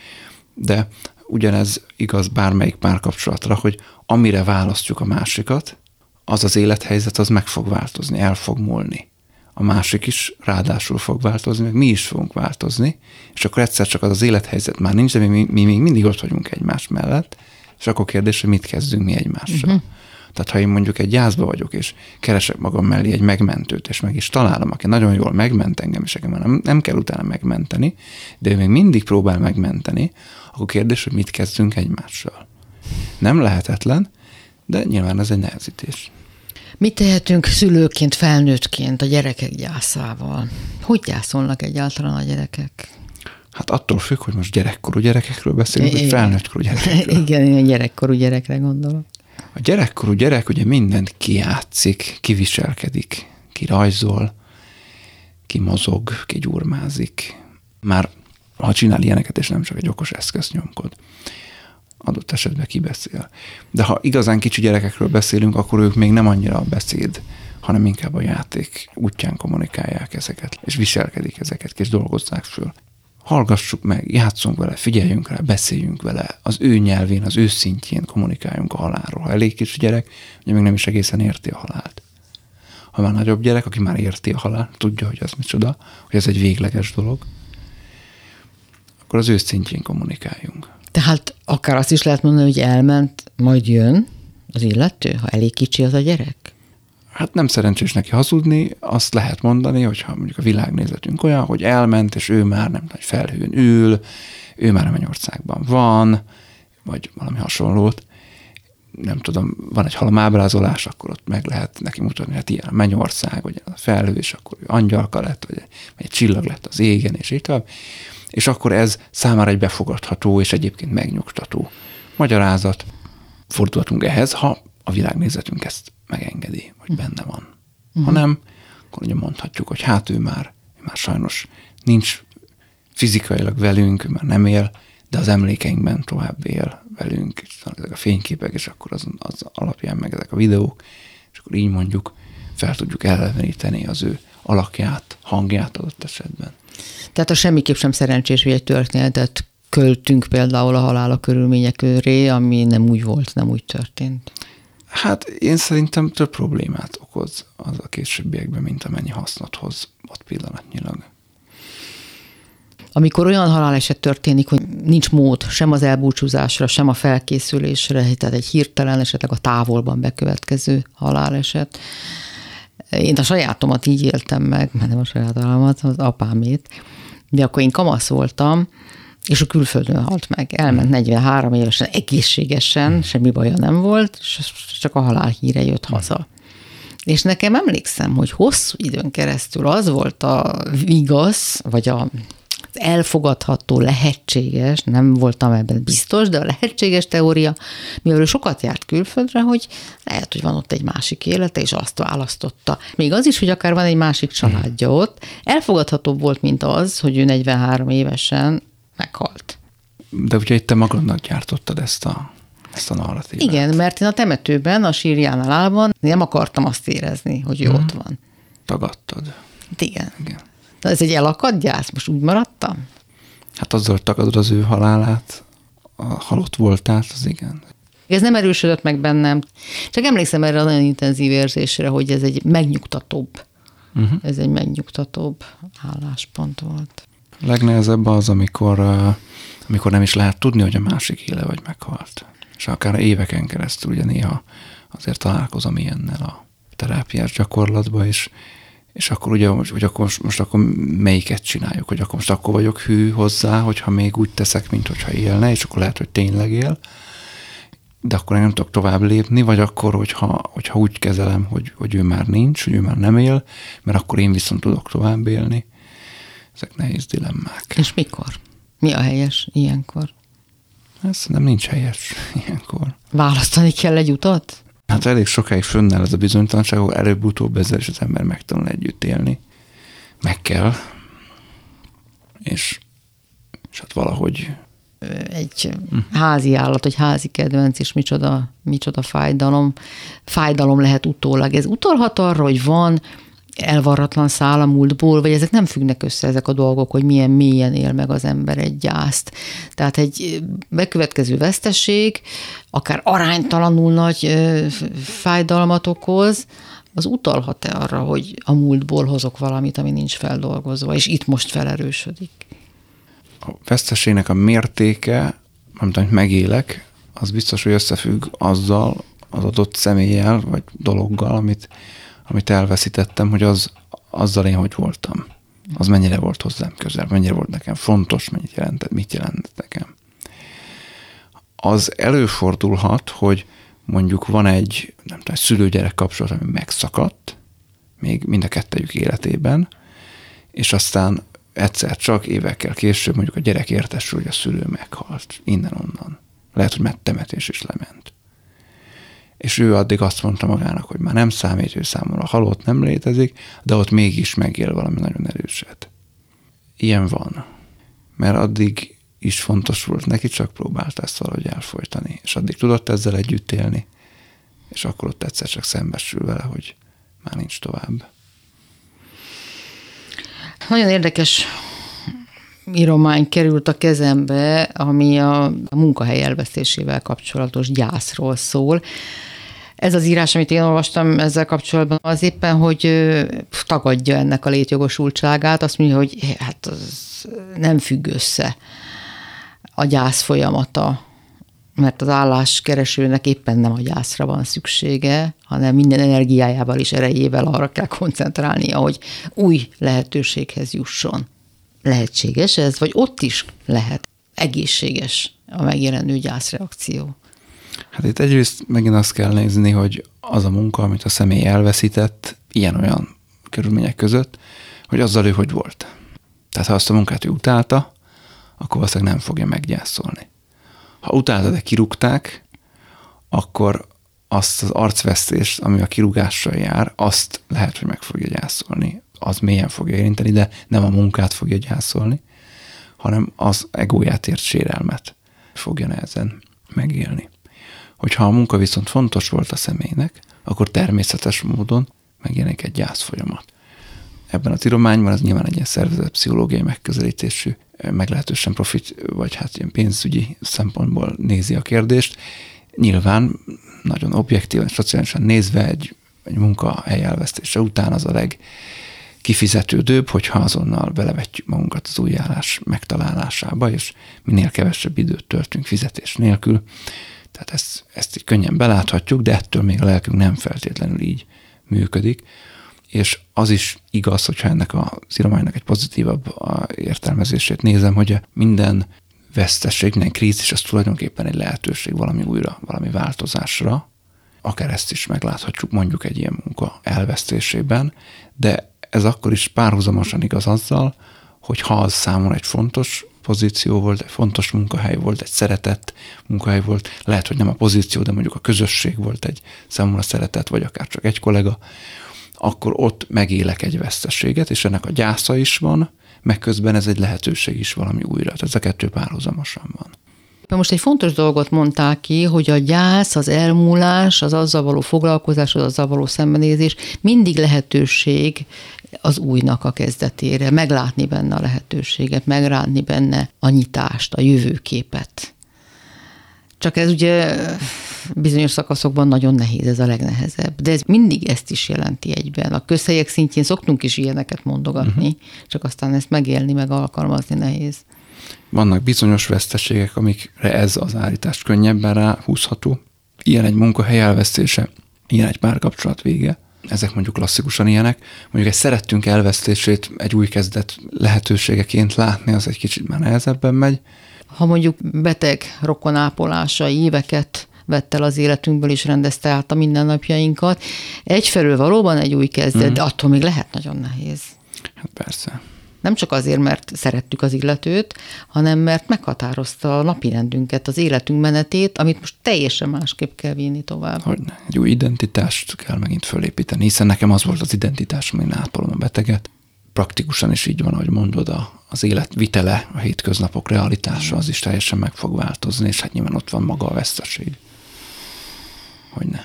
S3: De ugyanez igaz bármelyik párkapcsolatra, hogy amire választjuk a másikat, az az élethelyzet az meg fog változni, el fog múlni. A másik is ráadásul fog változni, meg mi is fogunk változni, és akkor egyszer csak az az élethelyzet már nincs, de mi, mi még mindig ott vagyunk egymás mellett, és akkor kérdés, hogy mit kezdünk mi egymással. Uh-huh. Tehát ha én mondjuk egy gyászba vagyok, és keresek magam mellé egy megmentőt, és meg is találom, aki nagyon jól megment engem, és engem nem, nem kell utána megmenteni, de ő még mindig próbál megmenteni, akkor kérdés, hogy mit kezdünk egymással. Nem lehetetlen, de nyilván ez egy nehezítés.
S2: Mit tehetünk szülőként, felnőttként a gyerekek gyászával? Hogy gyászolnak egyáltalán a gyerekek?
S3: Hát attól függ, hogy most gyerekkorú gyerekekről beszélünk, vagy felnőttkorú gyerekekről. <laughs>
S2: Igen, én a gyerekkorú gyerekre gondolok.
S3: A gyerekkorú gyerek ugye mindent kiátszik, kiviselkedik, kirajzol, kimozog, kigyurmázik. Már ha csinál ilyeneket, és nem csak egy okos eszköz nyomkod, adott esetben kibeszél. De ha igazán kicsi gyerekekről beszélünk, akkor ők még nem annyira a beszéd, hanem inkább a játék útján kommunikálják ezeket, és viselkedik ezeket, és dolgozzák föl hallgassuk meg, játszunk vele, figyeljünk rá, beszéljünk vele, az ő nyelvén, az ő szintjén kommunikáljunk a halálról. Ha elég kis gyerek, ugye még nem is egészen érti a halált. Ha már nagyobb gyerek, aki már érti a halált, tudja, hogy az micsoda, hogy ez egy végleges dolog, akkor az ő szintjén kommunikáljunk.
S2: Tehát akár azt is lehet mondani, hogy elment, majd jön az illető, ha elég kicsi az a gyerek?
S3: Hát nem szerencsés neki hazudni, azt lehet mondani, hogyha mondjuk a világnézetünk olyan, hogy elment, és ő már nem nagy felhőn ül, ő már Mennyországban van, vagy valami hasonlót, nem tudom, van egy halamábrázolás, akkor ott meg lehet neki mutatni, hát ilyen a mennyország, vagy a felhő, és akkor ő angyalka lett, vagy egy, vagy egy csillag lett az égen, és így tovább. És akkor ez számára egy befogadható, és egyébként megnyugtató magyarázat. Fordulhatunk ehhez, ha a világnézetünk ezt megengedi, hogy benne van. Uh-huh. Ha nem, akkor ugye mondhatjuk, hogy hát ő már, ő már sajnos nincs fizikailag velünk, ő már nem él, de az emlékeinkben tovább él velünk, és ezek a fényképek, és akkor az, az alapján meg ezek a videók, és akkor így mondjuk fel tudjuk eleveníteni az ő alakját, hangját adott esetben.
S2: Tehát a semmiképp sem szerencsés, hogy egy történetet költünk például a halála körülmények köré, ami nem úgy volt, nem úgy történt.
S3: Hát én szerintem több problémát okoz az a későbbiekben, mint amennyi hasznot hoz ott pillanatnyilag.
S2: Amikor olyan haláleset történik, hogy nincs mód sem az elbúcsúzásra, sem a felkészülésre, tehát egy hirtelen, esetleg a távolban bekövetkező haláleset. Én a sajátomat így éltem meg, mert nem a saját halálomat, az apámét, de akkor én kamasz voltam, és a külföldön halt meg. Elment 43 évesen, egészségesen, semmi baja nem volt, csak a halál híre jött haza. És nekem emlékszem, hogy hosszú időn keresztül az volt a vigasz, vagy a elfogadható, lehetséges, nem voltam ebben biztos, de a lehetséges teória, mivel ő sokat járt külföldre, hogy lehet, hogy van ott egy másik élete, és azt választotta. Még az is, hogy akár van egy másik családja ott, elfogadhatóbb volt, mint az, hogy ő 43 évesen meghalt.
S3: De ugye itt te magadnak gyártottad ezt a, ezt a narratívát.
S2: Igen, mert én a temetőben, a sírjánál állban nem akartam azt érezni, hogy ő hmm. ott van.
S3: Tagadtad.
S2: Hát igen. igen. De ez egy elakadt gyász, most úgy maradtam?
S3: Hát azzal, tagadod az ő halálát, a halott voltát, az igen.
S2: Ez nem erősödött meg bennem. Csak emlékszem erre a nagyon intenzív érzésre, hogy ez egy megnyugtatóbb, uh-huh. ez egy megnyugtatóbb álláspont volt.
S3: A legnehezebb az, amikor, amikor nem is lehet tudni, hogy a másik éle vagy meghalt. És akár éveken keresztül ugye néha azért találkozom ilyennel a terápiás gyakorlatban, és, és akkor ugye, hogy akkor most, most akkor melyiket csináljuk, hogy akkor most akkor vagyok hű hozzá, hogyha még úgy teszek, mint hogyha élne, és akkor lehet, hogy tényleg él, de akkor én nem tudok tovább lépni, vagy akkor, hogyha, hogyha úgy kezelem, hogy, hogy ő már nincs, hogy ő már nem él, mert akkor én viszont tudok tovább élni. Ezek nehéz dilemmák.
S2: És mikor? Mi a helyes ilyenkor?
S3: Ez nem nincs helyes ilyenkor.
S2: Választani kell egy utat?
S3: Hát elég sokáig fönnáll ez a bizonytalanság, hogy előbb-utóbb ezzel is az ember megtanul együtt élni. Meg kell. És, és hát valahogy
S2: egy házi állat, egy házi kedvenc, és micsoda, micsoda fájdalom. Fájdalom lehet utólag. Ez utalhat arra, hogy van elvarratlan szál a múltból, vagy ezek nem függnek össze ezek a dolgok, hogy milyen mélyen él meg az ember egy gyászt. Tehát egy bekövetkező vesztesség, akár aránytalanul nagy fájdalmat okoz, az utalhat-e arra, hogy a múltból hozok valamit, ami nincs feldolgozva, és itt most felerősödik?
S3: A veszteségnek a mértéke, amit megélek, az biztos, hogy összefügg azzal, az adott személlyel, vagy dologgal, amit, amit elveszítettem, hogy az, azzal én hogy voltam. Az mennyire volt hozzám közel, mennyire volt nekem fontos, mennyit jelentett, mit jelentett nekem. Az előfordulhat, hogy mondjuk van egy, nem tudom, szülő-gyerek kapcsolat, ami megszakadt, még mind a kettejük életében, és aztán egyszer csak évekkel később mondjuk a gyerek értesül, hogy a szülő meghalt, innen-onnan. Lehet, hogy temetés is lement. És ő addig azt mondta magának, hogy már nem számít, ő számomra halott, nem létezik, de ott mégis megél valami nagyon erőset. Ilyen van. Mert addig is fontos volt neki, csak próbált ezt valahogy elfolytani. És addig tudott ezzel együtt élni, és akkor ott egyszer csak szembesül vele, hogy már nincs tovább.
S2: Nagyon érdekes íromány került a kezembe, ami a munkahely elvesztésével kapcsolatos gyászról szól. Ez az írás, amit én olvastam ezzel kapcsolatban, az éppen, hogy tagadja ennek a létjogosultságát, azt mondja, hogy hát az nem függ össze a gyász folyamata, mert az álláskeresőnek éppen nem a gyászra van szüksége, hanem minden energiájával és erejével arra kell koncentrálnia, hogy új lehetőséghez jusson. Lehetséges ez, vagy ott is lehet egészséges a megjelenő gyászreakció?
S3: Hát itt egyrészt megint azt kell nézni, hogy az a munka, amit a személy elveszített, ilyen-olyan körülmények között, hogy azzal ő hogy volt. Tehát ha azt a munkát ő utálta, akkor valószínűleg nem fogja meggyászolni. Ha utálta, de kirúgták, akkor azt az arcvesztést, ami a kirúgással jár, azt lehet, hogy meg fogja gyászolni. Az mélyen fogja érinteni, de nem a munkát fogja gyászolni, hanem az egóját ért sérelmet fogja nehezen megélni. Hogyha a munka viszont fontos volt a személynek, akkor természetes módon megjelenik egy gyászfolyamat. Ebben a tirományban az nyilván egy ilyen szervezet pszichológiai megközelítésű, meglehetősen profit, vagy hát ilyen pénzügyi szempontból nézi a kérdést. Nyilván nagyon objektíven, szociálisan nézve egy, egy munkahely elvesztése után az a leg kifizetődőbb, hogyha azonnal belevetjük magunkat az új állás megtalálásába, és minél kevesebb időt töltünk fizetés nélkül, tehát ezt, ezt így könnyen beláthatjuk, de ettől még a lelkünk nem feltétlenül így működik. És az is igaz, hogyha ennek a írománynak egy pozitívabb értelmezését nézem, hogy minden vesztesség, minden krízis, az tulajdonképpen egy lehetőség valami újra, valami változásra. Akár ezt is megláthatjuk mondjuk egy ilyen munka elvesztésében, de ez akkor is párhuzamosan igaz azzal, hogy ha az számomra egy fontos pozíció volt, egy fontos munkahely volt, egy szeretett munkahely volt, lehet, hogy nem a pozíció, de mondjuk a közösség volt egy számomra szeretett, vagy akár csak egy kollega, akkor ott megélek egy veszteséget, és ennek a gyásza is van, meg közben ez egy lehetőség is valami újra. Tehát ez a kettő párhuzamosan van.
S2: Most egy fontos dolgot mondták ki, hogy a gyász, az elmúlás, az azzal való foglalkozás, az azzal való szembenézés mindig lehetőség az újnak a kezdetére, meglátni benne a lehetőséget, megránni benne a nyitást, a jövőképet. Csak ez ugye bizonyos szakaszokban nagyon nehéz, ez a legnehezebb. De ez mindig ezt is jelenti egyben. A közhelyek szintjén szoktunk is ilyeneket mondogatni, uh-huh. csak aztán ezt megélni, meg alkalmazni nehéz.
S3: Vannak bizonyos veszteségek, amikre ez az állítás könnyebben ráhúzható. Ilyen egy munkahely elvesztése, ilyen egy párkapcsolat vége, ezek mondjuk klasszikusan ilyenek. Mondjuk egy szerettünk elvesztését egy új kezdet lehetőségeként látni, az egy kicsit már nehezebben megy.
S2: Ha mondjuk beteg rokonápolása éveket vett el az életünkből, és rendezte át a mindennapjainkat, egyfelől valóban egy új kezdet, mm. de attól még lehet nagyon nehéz.
S3: Hát persze.
S2: Nem csak azért, mert szerettük az illetőt, hanem mert meghatározta a napirendünket, az életünk menetét, amit most teljesen másképp kell vinni tovább.
S3: Hogy ne, egy új identitást kell megint fölépíteni, hiszen nekem az volt az identitás, amin ápolom a beteget. Praktikusan is így van, ahogy mondod, a, az élet vitele, a hétköznapok realitása, az is teljesen meg fog változni, és hát nyilván ott van maga a veszteség. Hogy ne.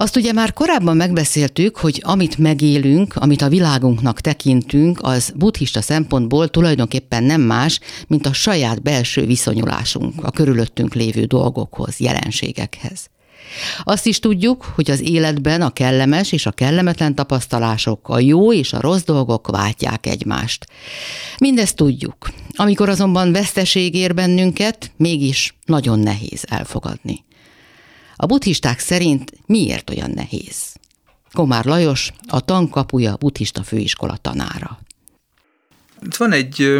S2: Azt ugye már korábban megbeszéltük, hogy amit megélünk, amit a világunknak tekintünk, az buddhista szempontból tulajdonképpen nem más, mint a saját belső viszonyulásunk a körülöttünk lévő dolgokhoz, jelenségekhez. Azt is tudjuk, hogy az életben a kellemes és a kellemetlen tapasztalások, a jó és a rossz dolgok váltják egymást. Mindezt tudjuk. Amikor azonban veszteség ér bennünket, mégis nagyon nehéz elfogadni. A buddhisták szerint miért olyan nehéz? Komár Lajos, a tankapuja buddhista főiskola tanára.
S4: Itt van egy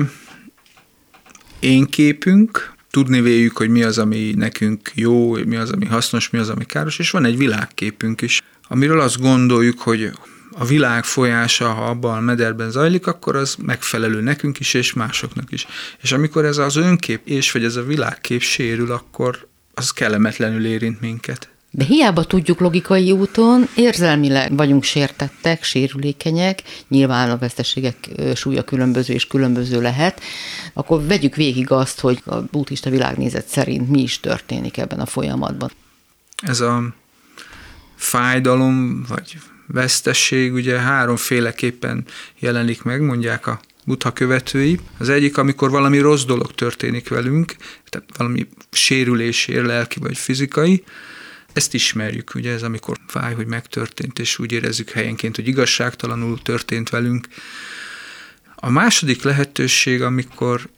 S4: én képünk, tudni véljük, hogy mi az, ami nekünk jó, mi az, ami hasznos, mi az, ami káros, és van egy világképünk is, amiről azt gondoljuk, hogy a világ folyása, ha abban a mederben zajlik, akkor az megfelelő nekünk is, és másoknak is. És amikor ez az önkép és vagy ez a világkép sérül, akkor az kellemetlenül érint minket.
S2: De hiába tudjuk logikai úton, érzelmileg vagyunk sértettek, sérülékenyek, nyilván a veszteségek súlya különböző és különböző lehet, akkor vegyük végig azt, hogy a buddhista világnézet szerint mi is történik ebben a folyamatban.
S4: Ez a fájdalom, vagy vesztesség ugye háromféleképpen jelenik meg, mondják a buddha követői. Az egyik, amikor valami rossz dolog történik velünk, tehát valami sérülésért, lelki vagy fizikai, ezt ismerjük, ugye ez amikor fáj, hogy megtörtént, és úgy érezzük helyenként, hogy igazságtalanul történt velünk. A második lehetőség, amikor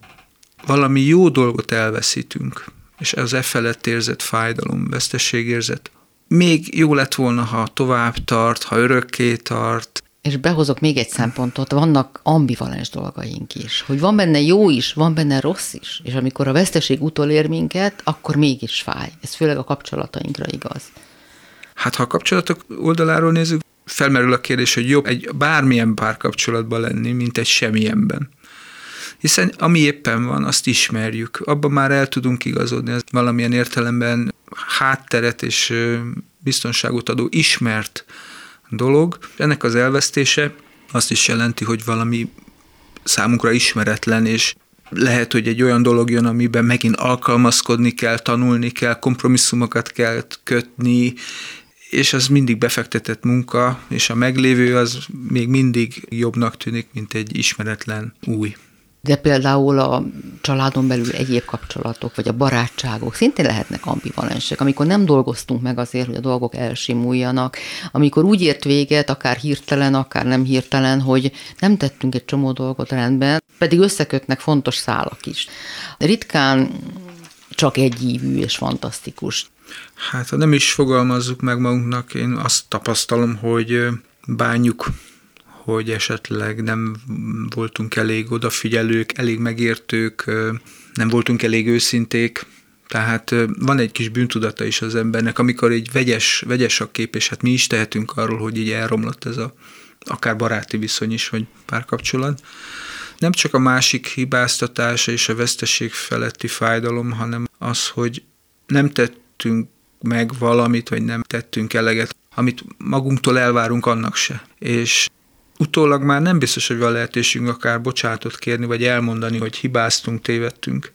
S4: valami jó dolgot elveszítünk, és ez e felett érzett fájdalom, vesztességérzet, még jó lett volna, ha tovább tart, ha örökké tart,
S2: és behozok még egy szempontot, vannak ambivalens dolgaink is, hogy van benne jó is, van benne rossz is, és amikor a veszteség utolér minket, akkor mégis fáj. Ez főleg a kapcsolatainkra igaz.
S4: Hát ha a kapcsolatok oldaláról nézzük, felmerül a kérdés, hogy jobb egy bármilyen párkapcsolatban lenni, mint egy semmilyenben. Hiszen ami éppen van, azt ismerjük. Abban már el tudunk igazodni, ez valamilyen értelemben hátteret és biztonságot adó ismert dolog. Ennek az elvesztése azt is jelenti, hogy valami számunkra ismeretlen, és lehet, hogy egy olyan dolog jön, amiben megint alkalmazkodni kell, tanulni kell, kompromisszumokat kell kötni, és az mindig befektetett munka, és a meglévő az még mindig jobbnak tűnik, mint egy ismeretlen új.
S2: De például a családon belül egyéb kapcsolatok, vagy a barátságok szintén lehetnek ambivalensek, amikor nem dolgoztunk meg azért, hogy a dolgok elsimuljanak, amikor úgy ért véget, akár hirtelen, akár nem hirtelen, hogy nem tettünk egy csomó dolgot rendben, pedig összekötnek fontos szálak is. Ritkán csak egyívű és fantasztikus.
S4: Hát, ha nem is fogalmazzuk meg magunknak, én azt tapasztalom, hogy bánjuk hogy esetleg nem voltunk elég odafigyelők, elég megértők, nem voltunk elég őszinték, tehát van egy kis bűntudata is az embernek, amikor egy vegyes, vegyes a kép, és hát mi is tehetünk arról, hogy így elromlott ez a akár baráti viszony is, vagy párkapcsolat. Nem csak a másik hibáztatása és a veszteség feletti fájdalom, hanem az, hogy nem tettünk meg valamit, vagy nem tettünk eleget, amit magunktól elvárunk, annak se. És utólag már nem biztos, hogy van lehetőségünk akár bocsátot kérni, vagy elmondani, hogy hibáztunk, tévedtünk.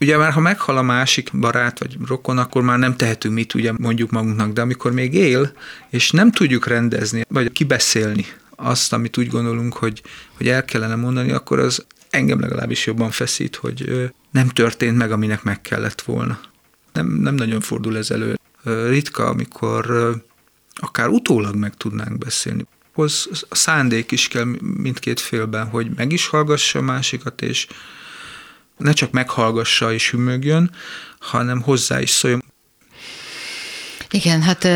S4: Ugye már ha meghal a másik barát vagy rokon, akkor már nem tehetünk mit, ugye mondjuk magunknak, de amikor még él, és nem tudjuk rendezni, vagy kibeszélni azt, amit úgy gondolunk, hogy, hogy el kellene mondani, akkor az engem legalábbis jobban feszít, hogy nem történt meg, aminek meg kellett volna. Nem, nem nagyon fordul ez elő. Ritka, amikor akár utólag meg tudnánk beszélni hoz a szándék is kell mindkét félben, hogy meg is hallgassa a másikat, és ne csak meghallgassa és hümögjön, hanem hozzá is szóljon.
S2: Igen, hát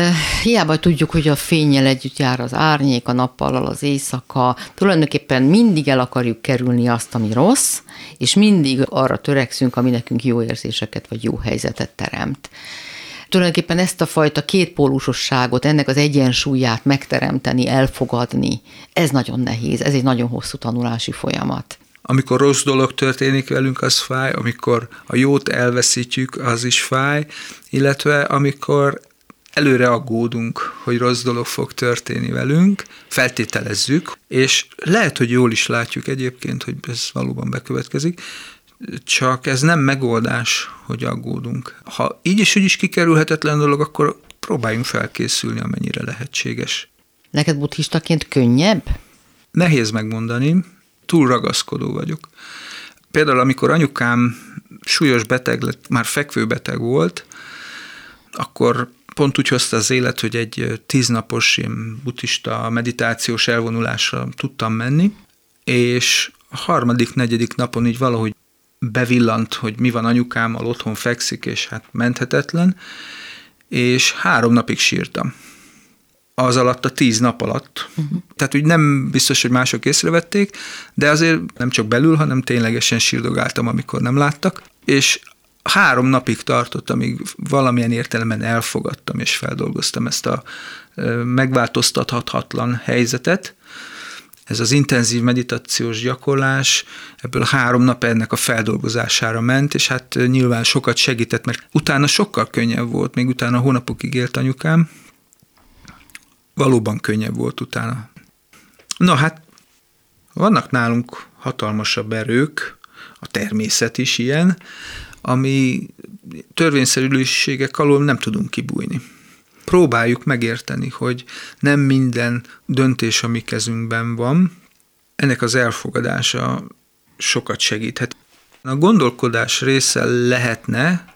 S2: hiába tudjuk, hogy a fényjel együtt jár az árnyék, a nappal az éjszaka. Tulajdonképpen mindig el akarjuk kerülni azt, ami rossz, és mindig arra törekszünk, ami nekünk jó érzéseket vagy jó helyzetet teremt tulajdonképpen ezt a fajta kétpólusosságot, ennek az egyensúlyát megteremteni, elfogadni, ez nagyon nehéz, ez egy nagyon hosszú tanulási folyamat.
S4: Amikor rossz dolog történik velünk, az fáj, amikor a jót elveszítjük, az is fáj, illetve amikor előre aggódunk, hogy rossz dolog fog történni velünk, feltételezzük, és lehet, hogy jól is látjuk egyébként, hogy ez valóban bekövetkezik, csak ez nem megoldás, hogy aggódunk. Ha így is úgy is kikerülhetetlen dolog, akkor próbáljunk felkészülni, amennyire lehetséges.
S2: Neked buddhistaként könnyebb?
S4: Nehéz megmondani, túl ragaszkodó vagyok. Például, amikor anyukám súlyos beteg lett, már fekvőbeteg volt, akkor pont úgy hozta az élet, hogy egy tíznapos ilyen buddhista meditációs elvonulásra tudtam menni, és a harmadik, negyedik napon így valahogy bevillant, hogy mi van anyukámmal, otthon fekszik, és hát menthetetlen, és három napig sírtam. Az alatt a tíz nap alatt. Uh-huh. Tehát úgy nem biztos, hogy mások észrevették, de azért nem csak belül, hanem ténylegesen sírdogáltam, amikor nem láttak. És három napig tartott, amíg valamilyen értelemben elfogadtam és feldolgoztam ezt a megváltoztathatatlan helyzetet. Ez az intenzív meditációs gyakorlás, ebből három nap ennek a feldolgozására ment, és hát nyilván sokat segített, mert utána sokkal könnyebb volt, még utána hónapokig élt anyukám, valóban könnyebb volt utána. Na hát, vannak nálunk hatalmasabb erők, a természet is ilyen, ami törvényszerűségek alól nem tudunk kibújni. Próbáljuk megérteni, hogy nem minden döntés a mi kezünkben van, ennek az elfogadása sokat segíthet. A gondolkodás része lehetne,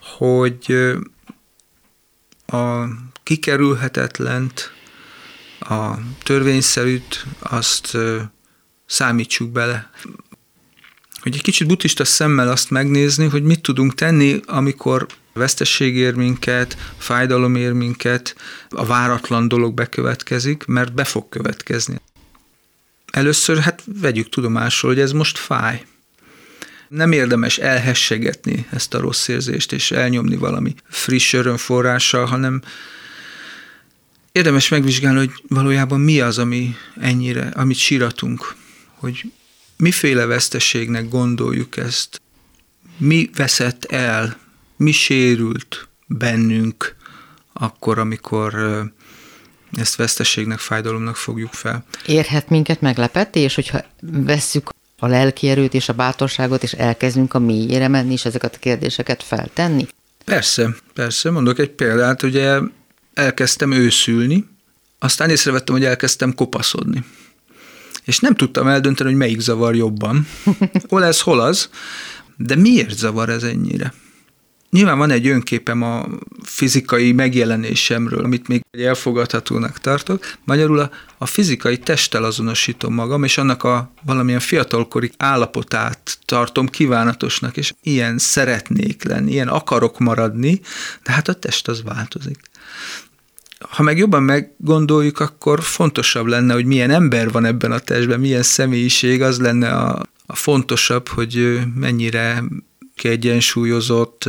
S4: hogy a kikerülhetetlent, a törvényszerűt, azt számítsuk bele hogy egy kicsit buddhista szemmel azt megnézni, hogy mit tudunk tenni, amikor vesztesség ér minket, fájdalom ér minket, a váratlan dolog bekövetkezik, mert be fog következni. Először hát vegyük tudomásul, hogy ez most fáj. Nem érdemes elhessegetni ezt a rossz érzést, és elnyomni valami friss örömforrással, hanem érdemes megvizsgálni, hogy valójában mi az, ami ennyire, amit síratunk, hogy miféle veszteségnek gondoljuk ezt? Mi veszett el? Mi sérült bennünk akkor, amikor ezt veszteségnek, fájdalomnak fogjuk fel?
S2: Érhet minket meglepetés, hogyha vesszük a lelki erőt és a bátorságot, és elkezdünk a mélyére menni, és ezeket a kérdéseket feltenni?
S4: Persze, persze. Mondok egy példát, ugye elkezdtem őszülni, aztán észrevettem, hogy elkezdtem kopaszodni és nem tudtam eldönteni, hogy melyik zavar jobban. <laughs> Hol ez, hol az, de miért zavar ez ennyire? Nyilván van egy önképem a fizikai megjelenésemről, amit még elfogadhatónak tartok. Magyarul a, a fizikai testtel azonosítom magam, és annak a valamilyen fiatalkori állapotát tartom kívánatosnak, és ilyen szeretnék lenni, ilyen akarok maradni, de hát a test az változik ha meg jobban meggondoljuk, akkor fontosabb lenne, hogy milyen ember van ebben a testben, milyen személyiség, az lenne a, a fontosabb, hogy mennyire kiegyensúlyozott,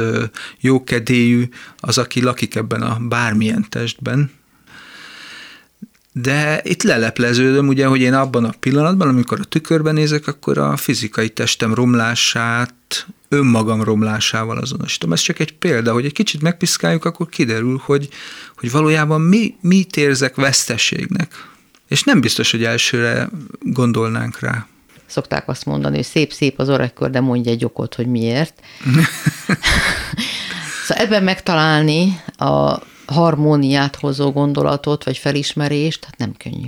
S4: jókedélyű az, aki lakik ebben a bármilyen testben. De itt lelepleződöm, ugye, hogy én abban a pillanatban, amikor a tükörben nézek, akkor a fizikai testem romlását önmagam romlásával azonosítom. Ez csak egy példa, hogy egy kicsit megpiszkáljuk, akkor kiderül, hogy, hogy valójában mi, mit érzek veszteségnek. És nem biztos, hogy elsőre gondolnánk rá.
S2: Szokták azt mondani, hogy szép-szép az öregkör, de mondj egy okot, hogy miért. <laughs> szóval ebben megtalálni a harmóniát hozó gondolatot, vagy felismerést, hát nem könnyű.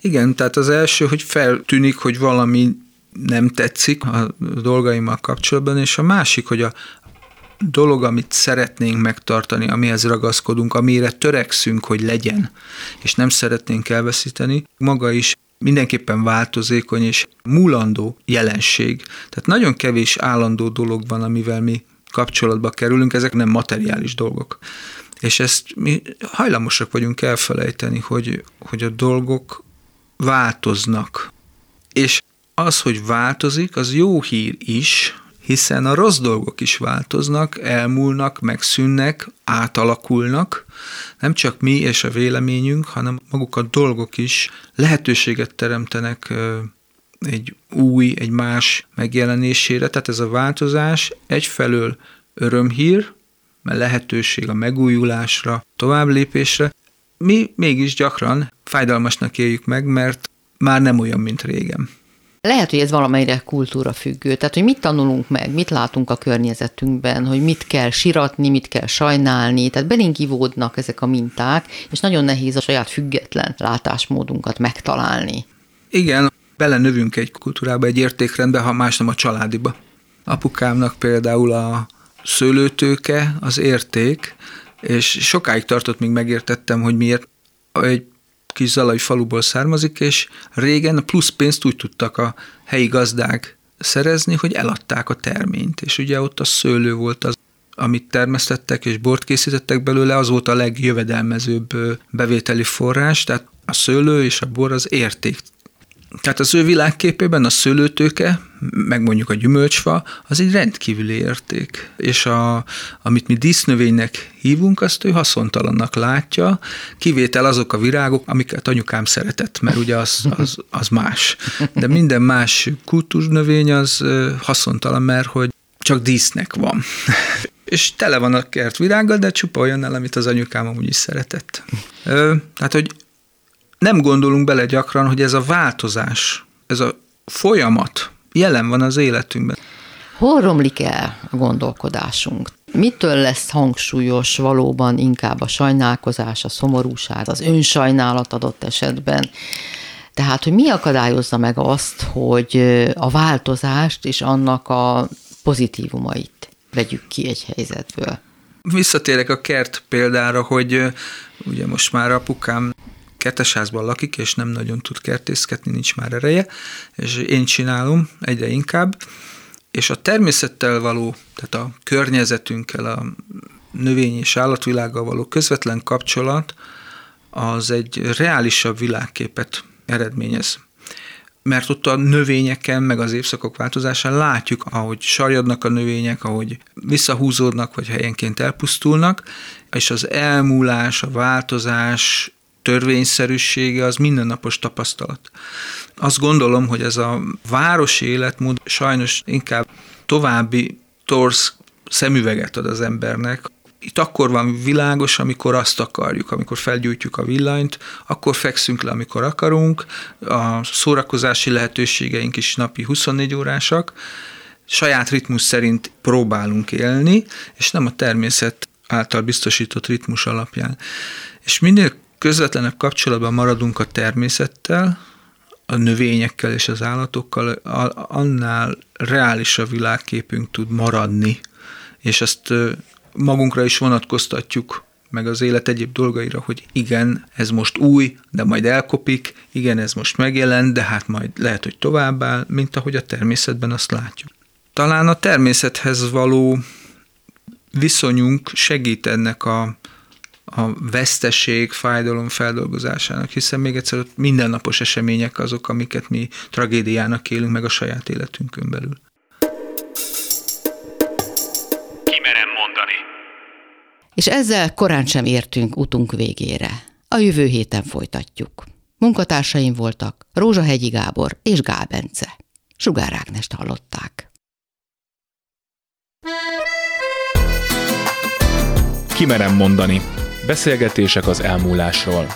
S4: Igen, tehát az első, hogy feltűnik, hogy valami nem tetszik a dolgaimmal kapcsolatban, és a másik, hogy a dolog, amit szeretnénk megtartani, amihez ragaszkodunk, amire törekszünk, hogy legyen, és nem szeretnénk elveszíteni, maga is mindenképpen változékony és múlandó jelenség. Tehát nagyon kevés állandó dolog van, amivel mi kapcsolatba kerülünk, ezek nem materiális dolgok. És ezt mi hajlamosak vagyunk elfelejteni, hogy, hogy a dolgok változnak. És az, hogy változik, az jó hír is, hiszen a rossz dolgok is változnak, elmúlnak, megszűnnek, átalakulnak. Nem csak mi és a véleményünk, hanem maguk a dolgok is lehetőséget teremtenek egy új, egy más megjelenésére. Tehát ez a változás egyfelől örömhír, mert lehetőség a megújulásra, tovább lépésre. Mi mégis gyakran fájdalmasnak éljük meg, mert már nem olyan, mint régen.
S2: Lehet, hogy ez valamelyre kultúra függő. Tehát, hogy mit tanulunk meg, mit látunk a környezetünkben, hogy mit kell siratni, mit kell sajnálni. Tehát belénk ivódnak ezek a minták, és nagyon nehéz a saját független látásmódunkat megtalálni.
S4: Igen, belenövünk egy kultúrába, egy értékrendbe, ha más nem a családiba. Apukámnak például a szőlőtőke az érték, és sokáig tartott, míg megértettem, hogy miért egy kis zalai faluból származik, és régen a plusz pénzt úgy tudtak a helyi gazdák szerezni, hogy eladták a terményt, és ugye ott a szőlő volt az, amit termesztettek és bort készítettek belőle, az volt a legjövedelmezőbb bevételi forrás, tehát a szőlő és a bor az érték tehát az ő világképében a szőlőtőke, meg mondjuk a gyümölcsfa, az egy rendkívüli érték. És a, amit mi dísznövénynek hívunk, azt ő haszontalannak látja, kivétel azok a virágok, amiket anyukám szeretett, mert ugye az, az, az más. De minden más kultúrnövény az haszontalan, mert hogy csak dísznek van. <laughs> és tele van a kert virággal, de csupa olyan, amit az anyukám amúgy is szeretett. Tehát, hogy nem gondolunk bele gyakran, hogy ez a változás, ez a folyamat jelen van az életünkben.
S2: Hol romlik el a gondolkodásunk? Mitől lesz hangsúlyos valóban inkább a sajnálkozás, a szomorúság, az önsajnálat adott esetben? Tehát, hogy mi akadályozza meg azt, hogy a változást és annak a pozitívumait vegyük ki egy helyzetből?
S4: Visszatérek a kert példára, hogy ugye most már apukám kertesházban lakik, és nem nagyon tud kertészkedni, nincs már ereje, és én csinálom egyre inkább, és a természettel való, tehát a környezetünkkel, a növény és állatvilággal való közvetlen kapcsolat az egy reálisabb világképet eredményez. Mert ott a növényeken, meg az évszakok változásán látjuk, ahogy sarjadnak a növények, ahogy visszahúzódnak, vagy helyenként elpusztulnak, és az elmúlás, a változás törvényszerűsége az mindennapos tapasztalat. Azt gondolom, hogy ez a városi életmód sajnos inkább további torsz szemüveget ad az embernek. Itt akkor van világos, amikor azt akarjuk, amikor felgyújtjuk a villanyt, akkor fekszünk le, amikor akarunk, a szórakozási lehetőségeink is napi 24 órásak, saját ritmus szerint próbálunk élni, és nem a természet által biztosított ritmus alapján. És minél közvetlenebb kapcsolatban maradunk a természettel, a növényekkel és az állatokkal, annál reálisabb világképünk tud maradni, és ezt magunkra is vonatkoztatjuk, meg az élet egyéb dolgaira, hogy igen, ez most új, de majd elkopik, igen, ez most megjelent, de hát majd lehet, hogy továbbáll, mint ahogy a természetben azt látjuk. Talán a természethez való viszonyunk segít ennek a a veszteség, fájdalom feldolgozásának, hiszen még egyszer ott mindennapos események azok, amiket mi tragédiának élünk meg a saját életünkön belül.
S5: Kimerem mondani.
S2: És ezzel korán sem értünk utunk végére. A jövő héten folytatjuk. Munkatársaim voltak Rózsahegyi Gábor és Gál Bence. Sugár Ágnest hallották.
S1: Kimerem mondani Beszélgetések az elmúlásról.